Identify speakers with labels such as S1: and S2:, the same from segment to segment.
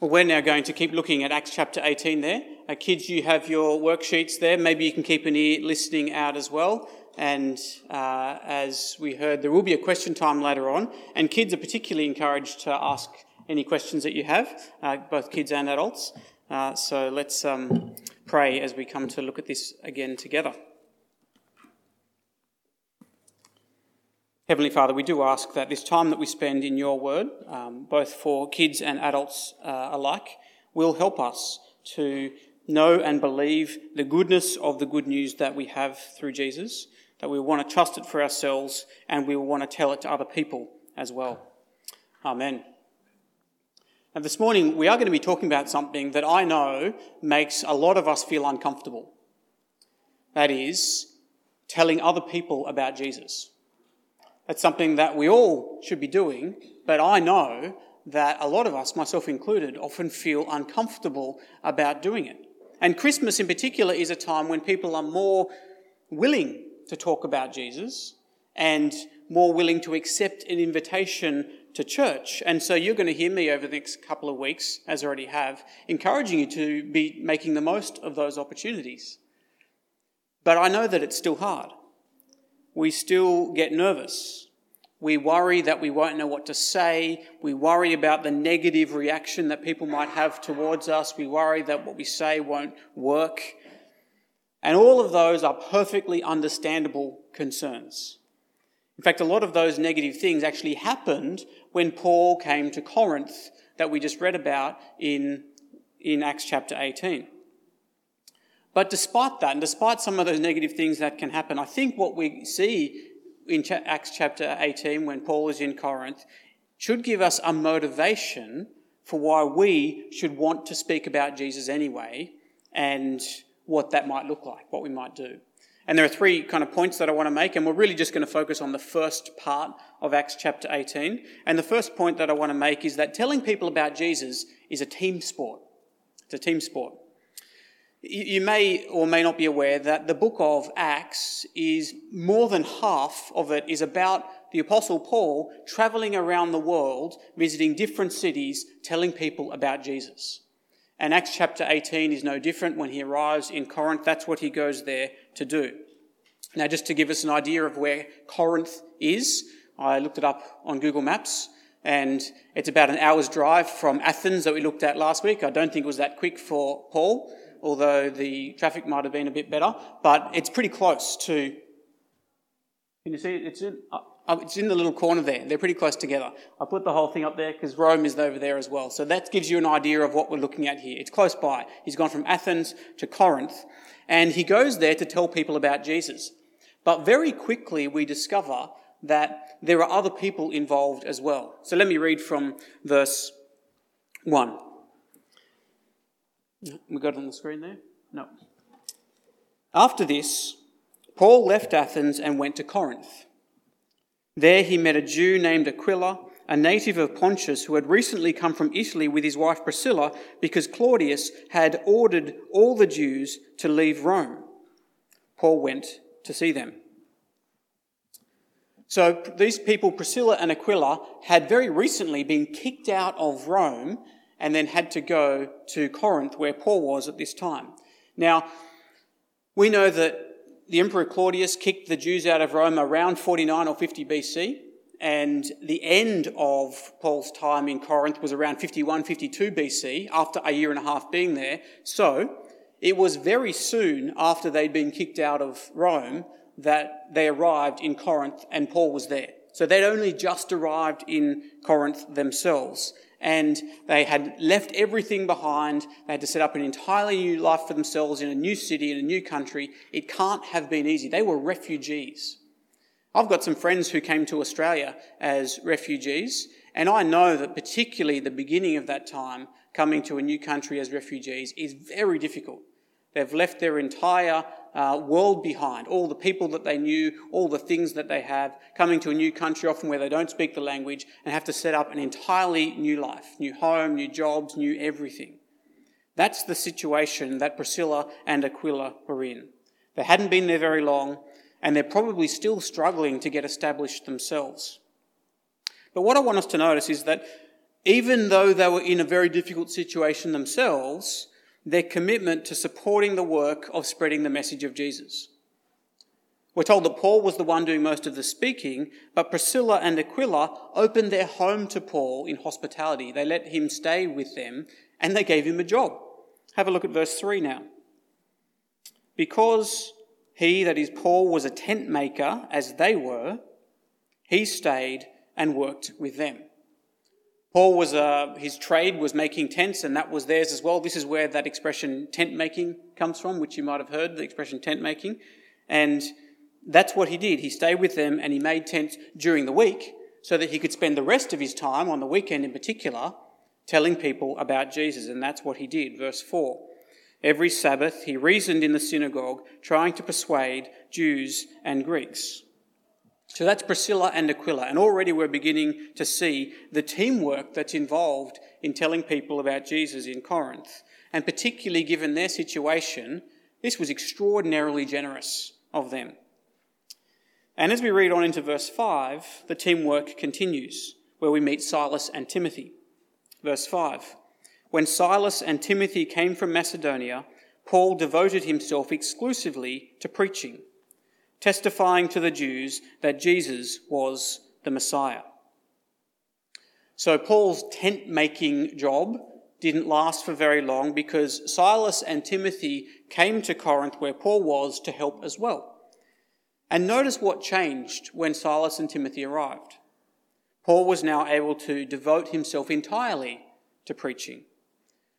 S1: Well, we're now going to keep looking at Acts chapter 18 there. Uh, kids, you have your worksheets there. Maybe you can keep an ear listening out as well. And uh, as we heard, there will be a question time later on. And kids are particularly encouraged to ask any questions that you have, uh, both kids and adults. Uh, so let's um, pray as we come to look at this again together. Heavenly Father, we do ask that this time that we spend in your word, um, both for kids and adults uh, alike, will help us to know and believe the goodness of the good news that we have through Jesus, that we want to trust it for ourselves and we will want to tell it to other people as well. Amen. And this morning we are going to be talking about something that I know makes a lot of us feel uncomfortable. That is, telling other people about Jesus. That's something that we all should be doing, but I know that a lot of us, myself included, often feel uncomfortable about doing it. And Christmas in particular is a time when people are more willing to talk about Jesus and more willing to accept an invitation to church. And so you're going to hear me over the next couple of weeks, as I already have, encouraging you to be making the most of those opportunities. But I know that it's still hard we still get nervous. We worry that we won't know what to say. We worry about the negative reaction that people might have towards us. We worry that what we say won't work. And all of those are perfectly understandable concerns. In fact, a lot of those negative things actually happened when Paul came to Corinth that we just read about in, in Acts chapter 18. But despite that, and despite some of those negative things that can happen, I think what we see in Acts chapter 18 when Paul is in Corinth should give us a motivation for why we should want to speak about Jesus anyway and what that might look like, what we might do. And there are three kind of points that I want to make, and we're really just going to focus on the first part of Acts chapter 18. And the first point that I want to make is that telling people about Jesus is a team sport. It's a team sport. You may or may not be aware that the book of Acts is more than half of it is about the Apostle Paul traveling around the world, visiting different cities, telling people about Jesus. And Acts chapter 18 is no different. When he arrives in Corinth, that's what he goes there to do. Now, just to give us an idea of where Corinth is, I looked it up on Google Maps and it's about an hour's drive from Athens that we looked at last week. I don't think it was that quick for Paul although the traffic might have been a bit better, but it's pretty close to. Can you see it? It's in, uh, uh, it's in the little corner there. They're pretty close together. I put the whole thing up there because Rome is over there as well. So that gives you an idea of what we're looking at here. It's close by. He's gone from Athens to Corinth, and he goes there to tell people about Jesus. But very quickly we discover that there are other people involved as well. So let me read from verse 1. We got it on the screen there? No. After this, Paul left Athens and went to Corinth. There he met a Jew named Aquila, a native of Pontus, who had recently come from Italy with his wife Priscilla because Claudius had ordered all the Jews to leave Rome. Paul went to see them. So these people, Priscilla and Aquila, had very recently been kicked out of Rome and then had to go to Corinth, where Paul was at this time. Now, we know that the Emperor Claudius kicked the Jews out of Rome around 49 or 50 BC, and the end of Paul's time in Corinth was around 51, 52 BC, after a year and a half being there. So, it was very soon after they'd been kicked out of Rome that they arrived in Corinth and Paul was there. So they'd only just arrived in Corinth themselves and they had left everything behind. They had to set up an entirely new life for themselves in a new city, in a new country. It can't have been easy. They were refugees. I've got some friends who came to Australia as refugees, and I know that particularly the beginning of that time, coming to a new country as refugees, is very difficult. They've left their entire uh, world behind, all the people that they knew, all the things that they have, coming to a new country often where they don't speak the language and have to set up an entirely new life, new home, new jobs, new everything. That's the situation that Priscilla and Aquila were in. They hadn't been there very long and they're probably still struggling to get established themselves. But what I want us to notice is that even though they were in a very difficult situation themselves, their commitment to supporting the work of spreading the message of Jesus. We're told that Paul was the one doing most of the speaking, but Priscilla and Aquila opened their home to Paul in hospitality. They let him stay with them and they gave him a job. Have a look at verse 3 now. Because he, that is Paul, was a tent maker as they were, he stayed and worked with them. Paul was, uh, his trade was making tents, and that was theirs as well. This is where that expression tent making comes from, which you might have heard, the expression tent making. And that's what he did. He stayed with them and he made tents during the week so that he could spend the rest of his time, on the weekend in particular, telling people about Jesus. And that's what he did. Verse 4. Every Sabbath he reasoned in the synagogue, trying to persuade Jews and Greeks. So that's Priscilla and Aquila. And already we're beginning to see the teamwork that's involved in telling people about Jesus in Corinth. And particularly given their situation, this was extraordinarily generous of them. And as we read on into verse 5, the teamwork continues, where we meet Silas and Timothy. Verse 5 When Silas and Timothy came from Macedonia, Paul devoted himself exclusively to preaching testifying to the Jews that Jesus was the Messiah. So Paul's tent making job didn't last for very long because Silas and Timothy came to Corinth where Paul was to help as well. And notice what changed when Silas and Timothy arrived. Paul was now able to devote himself entirely to preaching.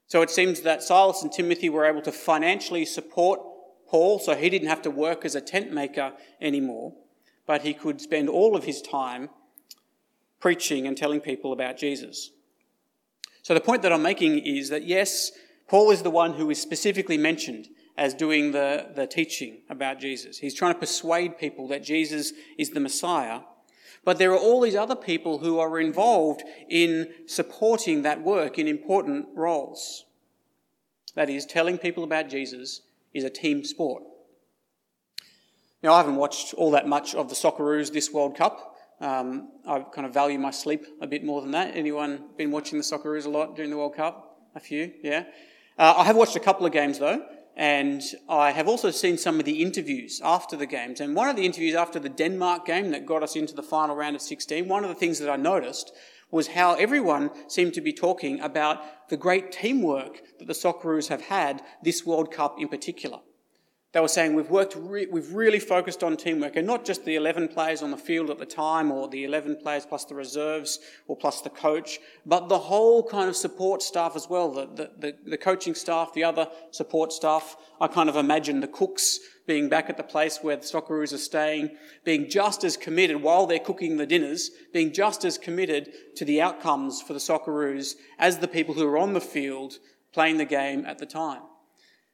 S1: So it seems that Silas and Timothy were able to financially support Paul, so he didn't have to work as a tent maker anymore, but he could spend all of his time preaching and telling people about Jesus. So the point that I'm making is that yes, Paul is the one who is specifically mentioned as doing the, the teaching about Jesus. He's trying to persuade people that Jesus is the Messiah. But there are all these other people who are involved in supporting that work in important roles. That is, telling people about Jesus is a team sport. Now, I haven't watched all that much of the Socceroos this World Cup. Um, I kind of value my sleep a bit more than that. Anyone been watching the Socceroos a lot during the World Cup? A few, yeah. Uh, I have watched a couple of games though, and I have also seen some of the interviews after the games. And one of the interviews after the Denmark game that got us into the final round of 16, one of the things that I noticed was how everyone seemed to be talking about the great teamwork that the Socceroos have had this World Cup in particular. They were saying we've worked, re- we've really focused on teamwork, and not just the 11 players on the field at the time, or the 11 players plus the reserves, or plus the coach, but the whole kind of support staff as well, the, the, the, the coaching staff, the other support staff. I kind of imagine the cooks being back at the place where the Socceroos are staying, being just as committed while they're cooking the dinners, being just as committed to the outcomes for the Socceroos as the people who are on the field playing the game at the time.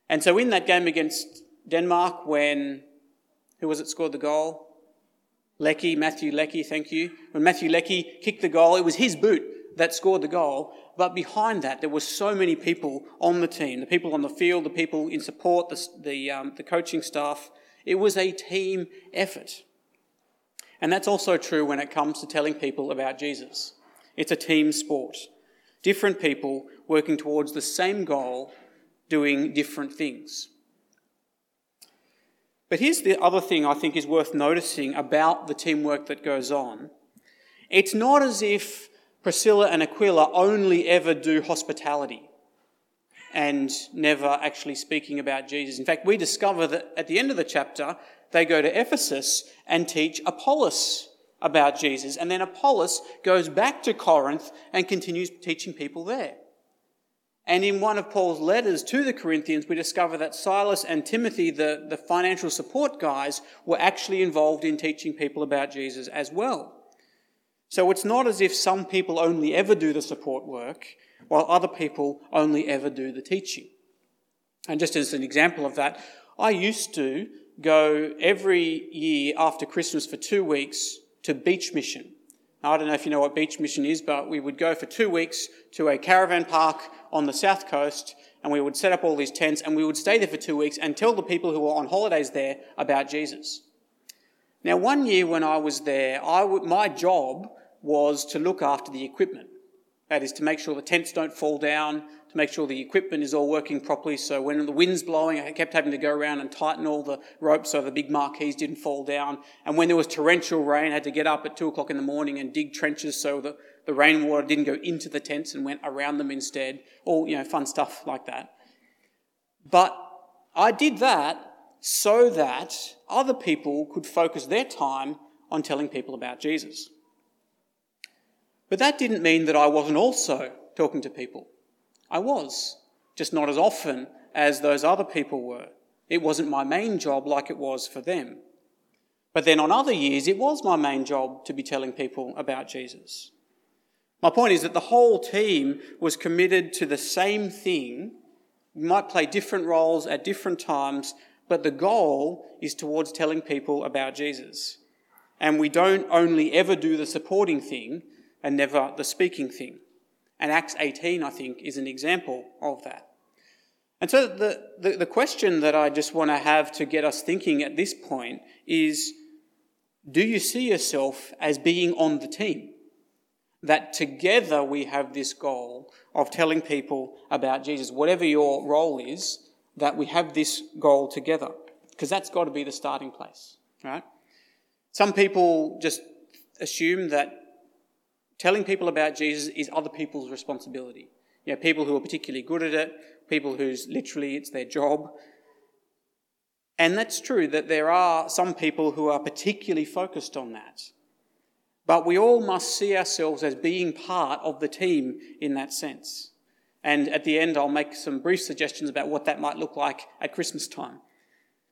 S1: And so in that game against Denmark, when, who was it scored the goal? Leckie, Matthew Leckie, thank you. When Matthew Leckie kicked the goal, it was his boot that scored the goal. But behind that, there were so many people on the team the people on the field, the people in support, the, the, um, the coaching staff. It was a team effort. And that's also true when it comes to telling people about Jesus. It's a team sport. Different people working towards the same goal, doing different things. But here's the other thing I think is worth noticing about the teamwork that goes on. It's not as if Priscilla and Aquila only ever do hospitality and never actually speaking about Jesus. In fact, we discover that at the end of the chapter, they go to Ephesus and teach Apollos about Jesus. And then Apollos goes back to Corinth and continues teaching people there. And in one of Paul's letters to the Corinthians, we discover that Silas and Timothy, the, the financial support guys, were actually involved in teaching people about Jesus as well. So it's not as if some people only ever do the support work, while other people only ever do the teaching. And just as an example of that, I used to go every year after Christmas for two weeks to beach mission. Now, I don't know if you know what beach mission is, but we would go for two weeks to a caravan park on the south coast and we would set up all these tents and we would stay there for two weeks and tell the people who were on holidays there about Jesus. Now, one year when I was there, I w- my job was to look after the equipment. That is to make sure the tents don't fall down, to make sure the equipment is all working properly. So when the wind's blowing, I kept having to go around and tighten all the ropes so the big marquees didn't fall down. And when there was torrential rain, I had to get up at two o'clock in the morning and dig trenches so that the rainwater didn't go into the tents and went around them instead. All, you know, fun stuff like that. But I did that so that other people could focus their time on telling people about Jesus. But that didn't mean that I wasn't also talking to people. I was, just not as often as those other people were. It wasn't my main job like it was for them. But then on other years, it was my main job to be telling people about Jesus. My point is that the whole team was committed to the same thing. We might play different roles at different times, but the goal is towards telling people about Jesus. And we don't only ever do the supporting thing and never the speaking thing. And Acts 18, I think, is an example of that. And so the, the, the question that I just want to have to get us thinking at this point is do you see yourself as being on the team? That together we have this goal of telling people about Jesus, whatever your role is, that we have this goal together. Because that's got to be the starting place, right? Some people just assume that telling people about Jesus is other people's responsibility. You know, people who are particularly good at it, people whose literally it's their job. And that's true that there are some people who are particularly focused on that. But we all must see ourselves as being part of the team in that sense. And at the end, I'll make some brief suggestions about what that might look like at Christmas time.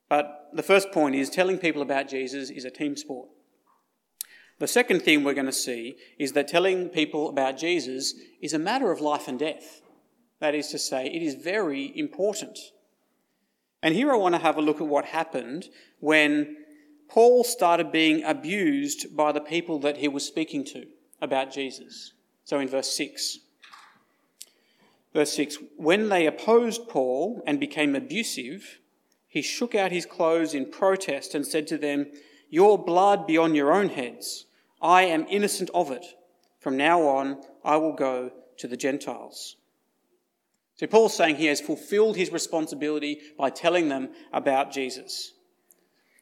S1: But the first point is telling people about Jesus is a team sport. The second thing we're going to see is that telling people about Jesus is a matter of life and death. That is to say, it is very important. And here I want to have a look at what happened when Paul started being abused by the people that he was speaking to about Jesus. So in verse 6. Verse 6 When they opposed Paul and became abusive, he shook out his clothes in protest and said to them, Your blood be on your own heads. I am innocent of it. From now on, I will go to the Gentiles. So Paul's saying he has fulfilled his responsibility by telling them about Jesus.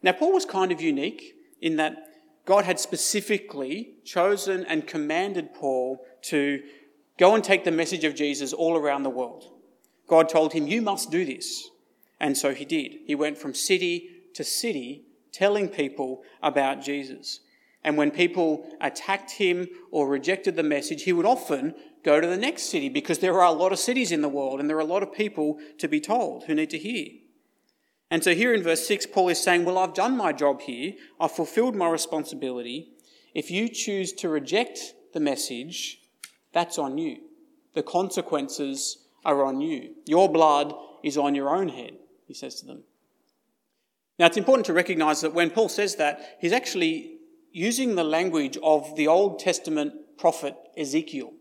S1: Now, Paul was kind of unique in that God had specifically chosen and commanded Paul to go and take the message of Jesus all around the world. God told him, You must do this. And so he did. He went from city to city telling people about Jesus. And when people attacked him or rejected the message, he would often go to the next city because there are a lot of cities in the world and there are a lot of people to be told who need to hear. And so here in verse 6, Paul is saying, Well, I've done my job here, I've fulfilled my responsibility. If you choose to reject the message, that's on you. The consequences are on you. Your blood is on your own head, he says to them. Now, it's important to recognize that when Paul says that, he's actually using the language of the Old Testament prophet Ezekiel.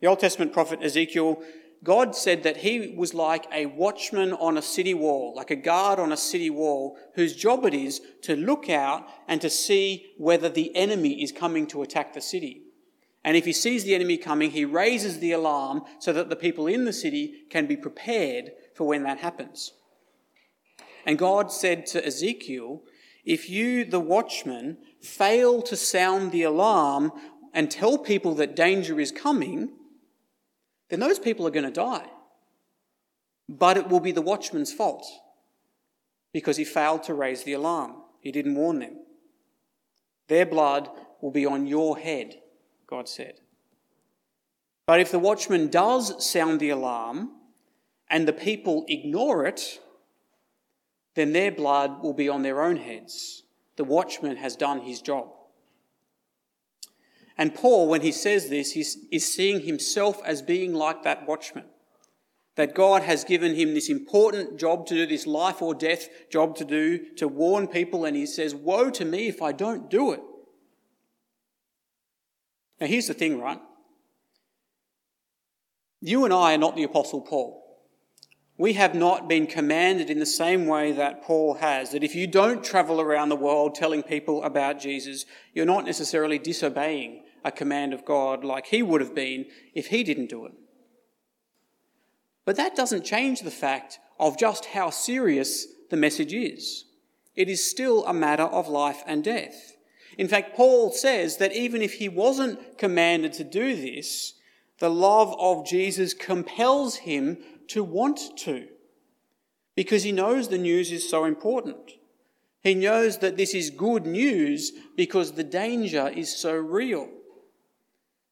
S1: The Old Testament prophet Ezekiel, God said that he was like a watchman on a city wall, like a guard on a city wall, whose job it is to look out and to see whether the enemy is coming to attack the city. And if he sees the enemy coming, he raises the alarm so that the people in the city can be prepared for when that happens. And God said to Ezekiel, If you, the watchman, fail to sound the alarm and tell people that danger is coming, then those people are going to die. But it will be the watchman's fault because he failed to raise the alarm. He didn't warn them. Their blood will be on your head, God said. But if the watchman does sound the alarm and the people ignore it, then their blood will be on their own heads the watchman has done his job. And Paul, when he says this, is seeing himself as being like that watchman. That God has given him this important job to do, this life or death job to do, to warn people, and he says, Woe to me if I don't do it. Now, here's the thing, right? You and I are not the Apostle Paul we have not been commanded in the same way that Paul has. That if you don't travel around the world telling people about Jesus, you're not necessarily disobeying a command of God like he would have been if he didn't do it. But that doesn't change the fact of just how serious the message is. It is still a matter of life and death. In fact, Paul says that even if he wasn't commanded to do this, the love of Jesus compels him to want to because he knows the news is so important. He knows that this is good news because the danger is so real.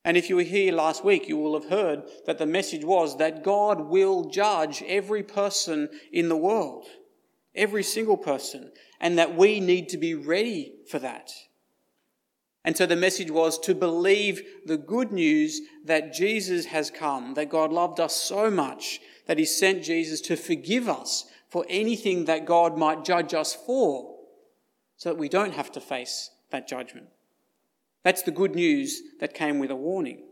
S1: And if you were here last week, you will have heard that the message was that God will judge every person in the world, every single person, and that we need to be ready for that. And so the message was to believe the good news that Jesus has come, that God loved us so much that he sent Jesus to forgive us for anything that God might judge us for, so that we don't have to face that judgment. That's the good news that came with a warning.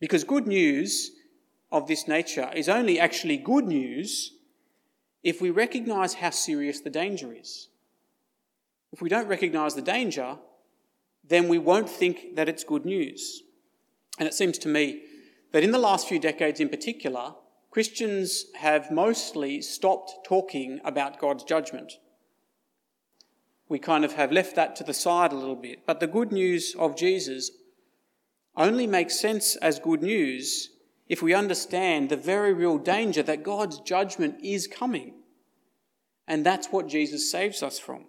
S1: Because good news of this nature is only actually good news if we recognize how serious the danger is. If we don't recognize the danger, then we won't think that it's good news. And it seems to me that in the last few decades in particular, Christians have mostly stopped talking about God's judgment. We kind of have left that to the side a little bit. But the good news of Jesus only makes sense as good news if we understand the very real danger that God's judgment is coming. And that's what Jesus saves us from.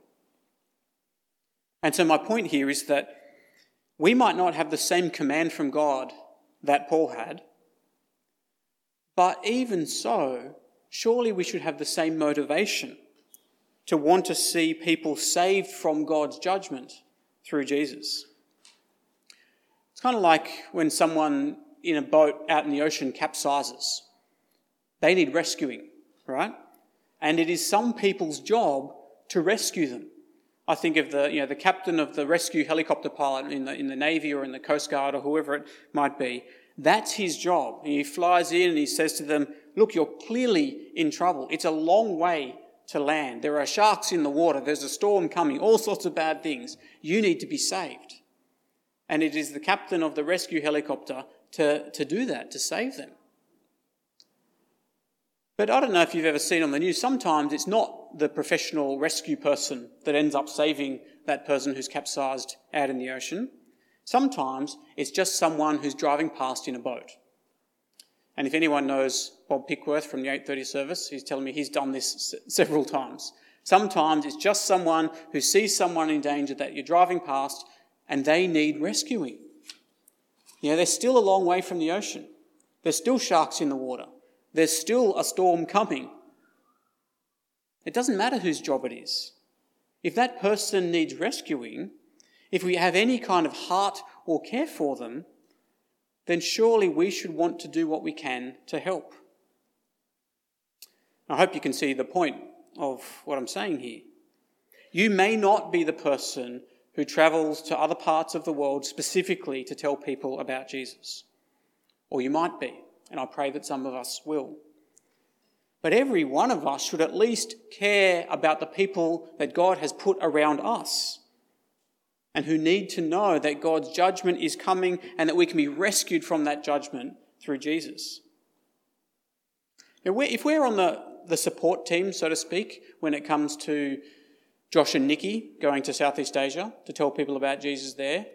S1: And so, my point here is that we might not have the same command from God that Paul had, but even so, surely we should have the same motivation to want to see people saved from God's judgment through Jesus. It's kind of like when someone in a boat out in the ocean capsizes. They need rescuing, right? And it is some people's job to rescue them. I think of the, you know, the captain of the rescue helicopter pilot in the, in the Navy or in the Coast Guard or whoever it might be. That's his job. He flies in and he says to them, Look, you're clearly in trouble. It's a long way to land. There are sharks in the water. There's a storm coming, all sorts of bad things. You need to be saved. And it is the captain of the rescue helicopter to, to do that, to save them. But I don't know if you've ever seen on the news, sometimes it's not the professional rescue person that ends up saving that person who's capsized out in the ocean. Sometimes it's just someone who's driving past in a boat. And if anyone knows Bob Pickworth from the 8:30 service, he's telling me he's done this several times. Sometimes it's just someone who sees someone in danger that you're driving past and they need rescuing. You know, they're still a long way from the ocean. There's still sharks in the water. There's still a storm coming. It doesn't matter whose job it is. If that person needs rescuing, if we have any kind of heart or care for them, then surely we should want to do what we can to help. I hope you can see the point of what I'm saying here. You may not be the person who travels to other parts of the world specifically to tell people about Jesus. Or you might be, and I pray that some of us will. But every one of us should at least care about the people that God has put around us and who need to know that God's judgment is coming and that we can be rescued from that judgment through Jesus. Now, if we're on the, the support team, so to speak, when it comes to Josh and Nikki going to Southeast Asia to tell people about Jesus there,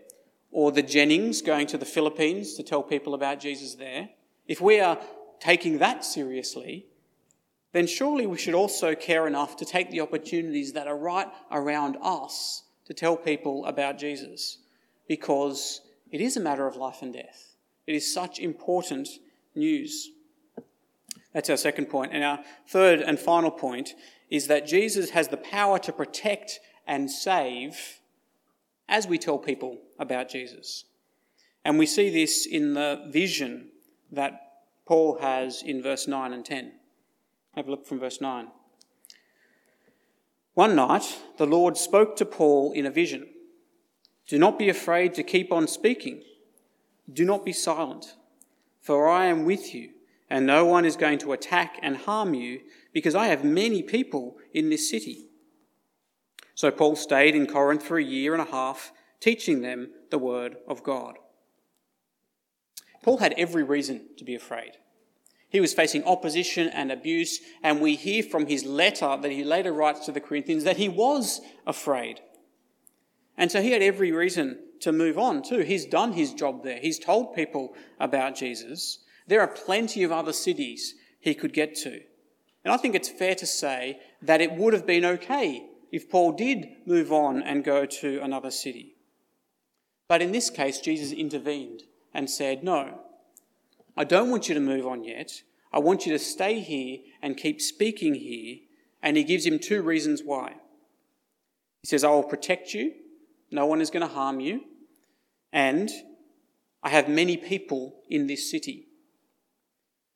S1: or the Jennings going to the Philippines to tell people about Jesus there, if we are taking that seriously, then surely we should also care enough to take the opportunities that are right around us to tell people about Jesus because it is a matter of life and death. It is such important news. That's our second point. And our third and final point is that Jesus has the power to protect and save as we tell people about Jesus. And we see this in the vision that Paul has in verse 9 and 10. Have a look from verse 9. One night, the Lord spoke to Paul in a vision Do not be afraid to keep on speaking. Do not be silent, for I am with you, and no one is going to attack and harm you, because I have many people in this city. So Paul stayed in Corinth for a year and a half, teaching them the word of God. Paul had every reason to be afraid. He was facing opposition and abuse, and we hear from his letter that he later writes to the Corinthians that he was afraid. And so he had every reason to move on too. He's done his job there. He's told people about Jesus. There are plenty of other cities he could get to. And I think it's fair to say that it would have been okay if Paul did move on and go to another city. But in this case, Jesus intervened and said, No, I don't want you to move on yet. I want you to stay here and keep speaking here. And he gives him two reasons why. He says, I will protect you. No one is going to harm you. And I have many people in this city.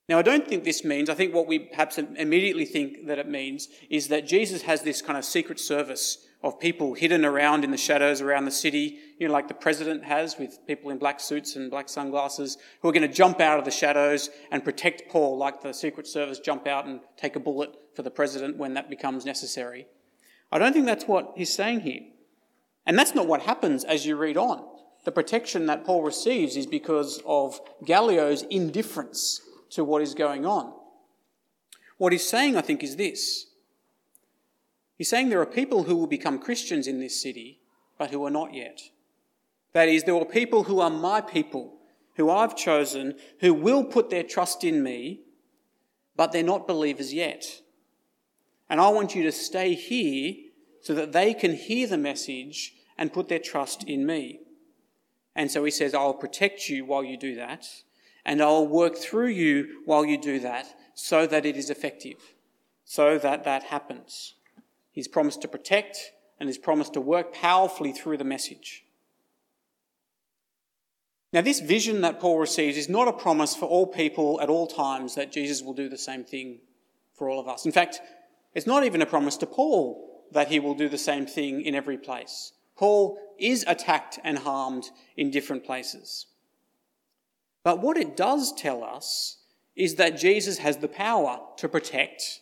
S1: Now, I don't think this means, I think what we perhaps immediately think that it means is that Jesus has this kind of secret service of people hidden around in the shadows around the city, you know, like the president has with people in black suits and black sunglasses who are going to jump out of the shadows and protect Paul, like the Secret Service jump out and take a bullet for the president when that becomes necessary. I don't think that's what he's saying here. And that's not what happens as you read on. The protection that Paul receives is because of Gallio's indifference to what is going on. What he's saying, I think, is this He's saying there are people who will become Christians in this city, but who are not yet. That is, there are people who are my people, who I've chosen, who will put their trust in me, but they're not believers yet. And I want you to stay here so that they can hear the message and put their trust in me. And so he says, I'll protect you while you do that, and I'll work through you while you do that so that it is effective, so that that happens. He's promised to protect and he's promised to work powerfully through the message. Now, this vision that Paul receives is not a promise for all people at all times that Jesus will do the same thing for all of us. In fact, it's not even a promise to Paul that he will do the same thing in every place. Paul is attacked and harmed in different places. But what it does tell us is that Jesus has the power to protect,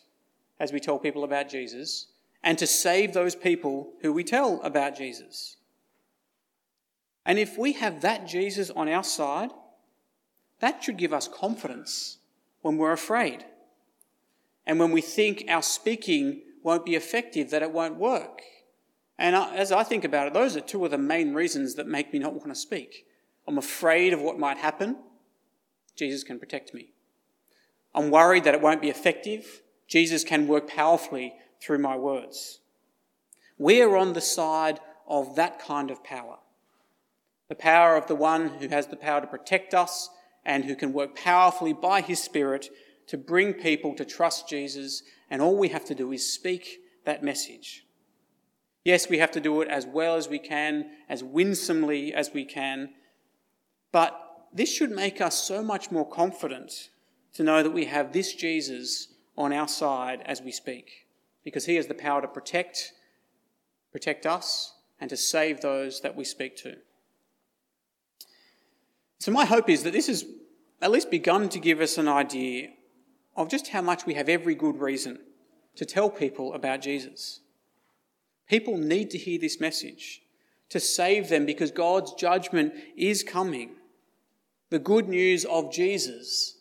S1: as we tell people about Jesus, and to save those people who we tell about Jesus. And if we have that Jesus on our side, that should give us confidence when we're afraid. And when we think our speaking won't be effective, that it won't work. And as I think about it, those are two of the main reasons that make me not want to speak. I'm afraid of what might happen. Jesus can protect me. I'm worried that it won't be effective. Jesus can work powerfully through my words. We're on the side of that kind of power. The power of the one who has the power to protect us and who can work powerfully by his Spirit to bring people to trust Jesus, and all we have to do is speak that message. Yes, we have to do it as well as we can, as winsomely as we can, but this should make us so much more confident to know that we have this Jesus on our side as we speak because he has the power to protect, protect us, and to save those that we speak to. So, my hope is that this has at least begun to give us an idea of just how much we have every good reason to tell people about Jesus. People need to hear this message to save them because God's judgment is coming. The good news of Jesus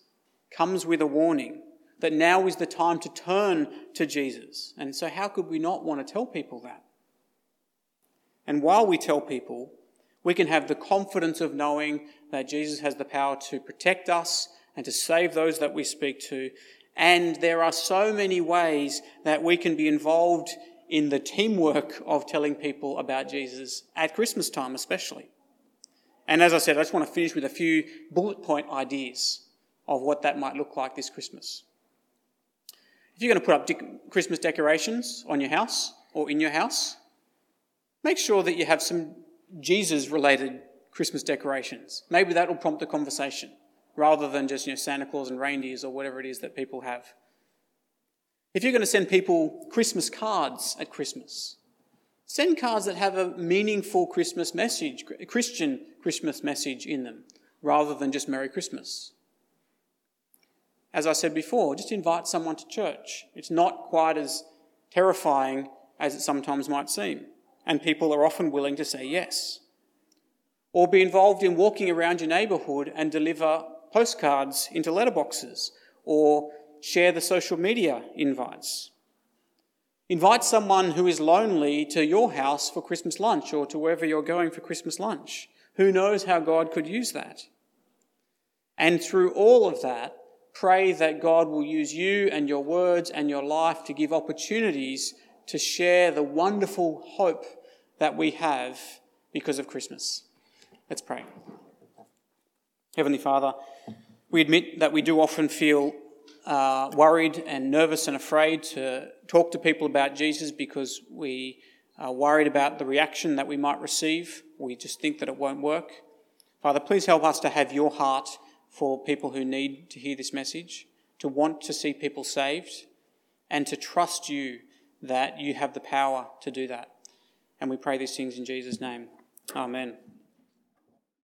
S1: comes with a warning that now is the time to turn to Jesus. And so, how could we not want to tell people that? And while we tell people, we can have the confidence of knowing that Jesus has the power to protect us and to save those that we speak to. And there are so many ways that we can be involved in the teamwork of telling people about Jesus at Christmas time, especially. And as I said, I just want to finish with a few bullet point ideas of what that might look like this Christmas. If you're going to put up de- Christmas decorations on your house or in your house, make sure that you have some Jesus related Christmas decorations. Maybe that will prompt a conversation rather than just you know, Santa Claus and reindeers or whatever it is that people have. If you're going to send people Christmas cards at Christmas, send cards that have a meaningful Christmas message, a Christian Christmas message in them, rather than just Merry Christmas as I said before, just invite someone to church. It's not quite as terrifying as it sometimes might seem, and people are often willing to say yes. or be involved in walking around your neighbourhood and deliver postcards into letterboxes, or share the social media invites. Invite someone who is lonely to your house for Christmas lunch or to wherever you're going for Christmas lunch. Who knows how God could use that? And through all of that, pray that God will use you and your words and your life to give opportunities to share the wonderful hope that we have because of Christmas. Let's pray. Heavenly Father, we admit that we do often feel uh, worried and nervous and afraid to talk to people about Jesus because we are worried about the reaction that we might receive. We just think that it won't work. Father, please help us to have your heart for people who need to hear this message, to want to see people saved, and to trust you that you have the power to do that. And we pray these things in Jesus' name. Amen.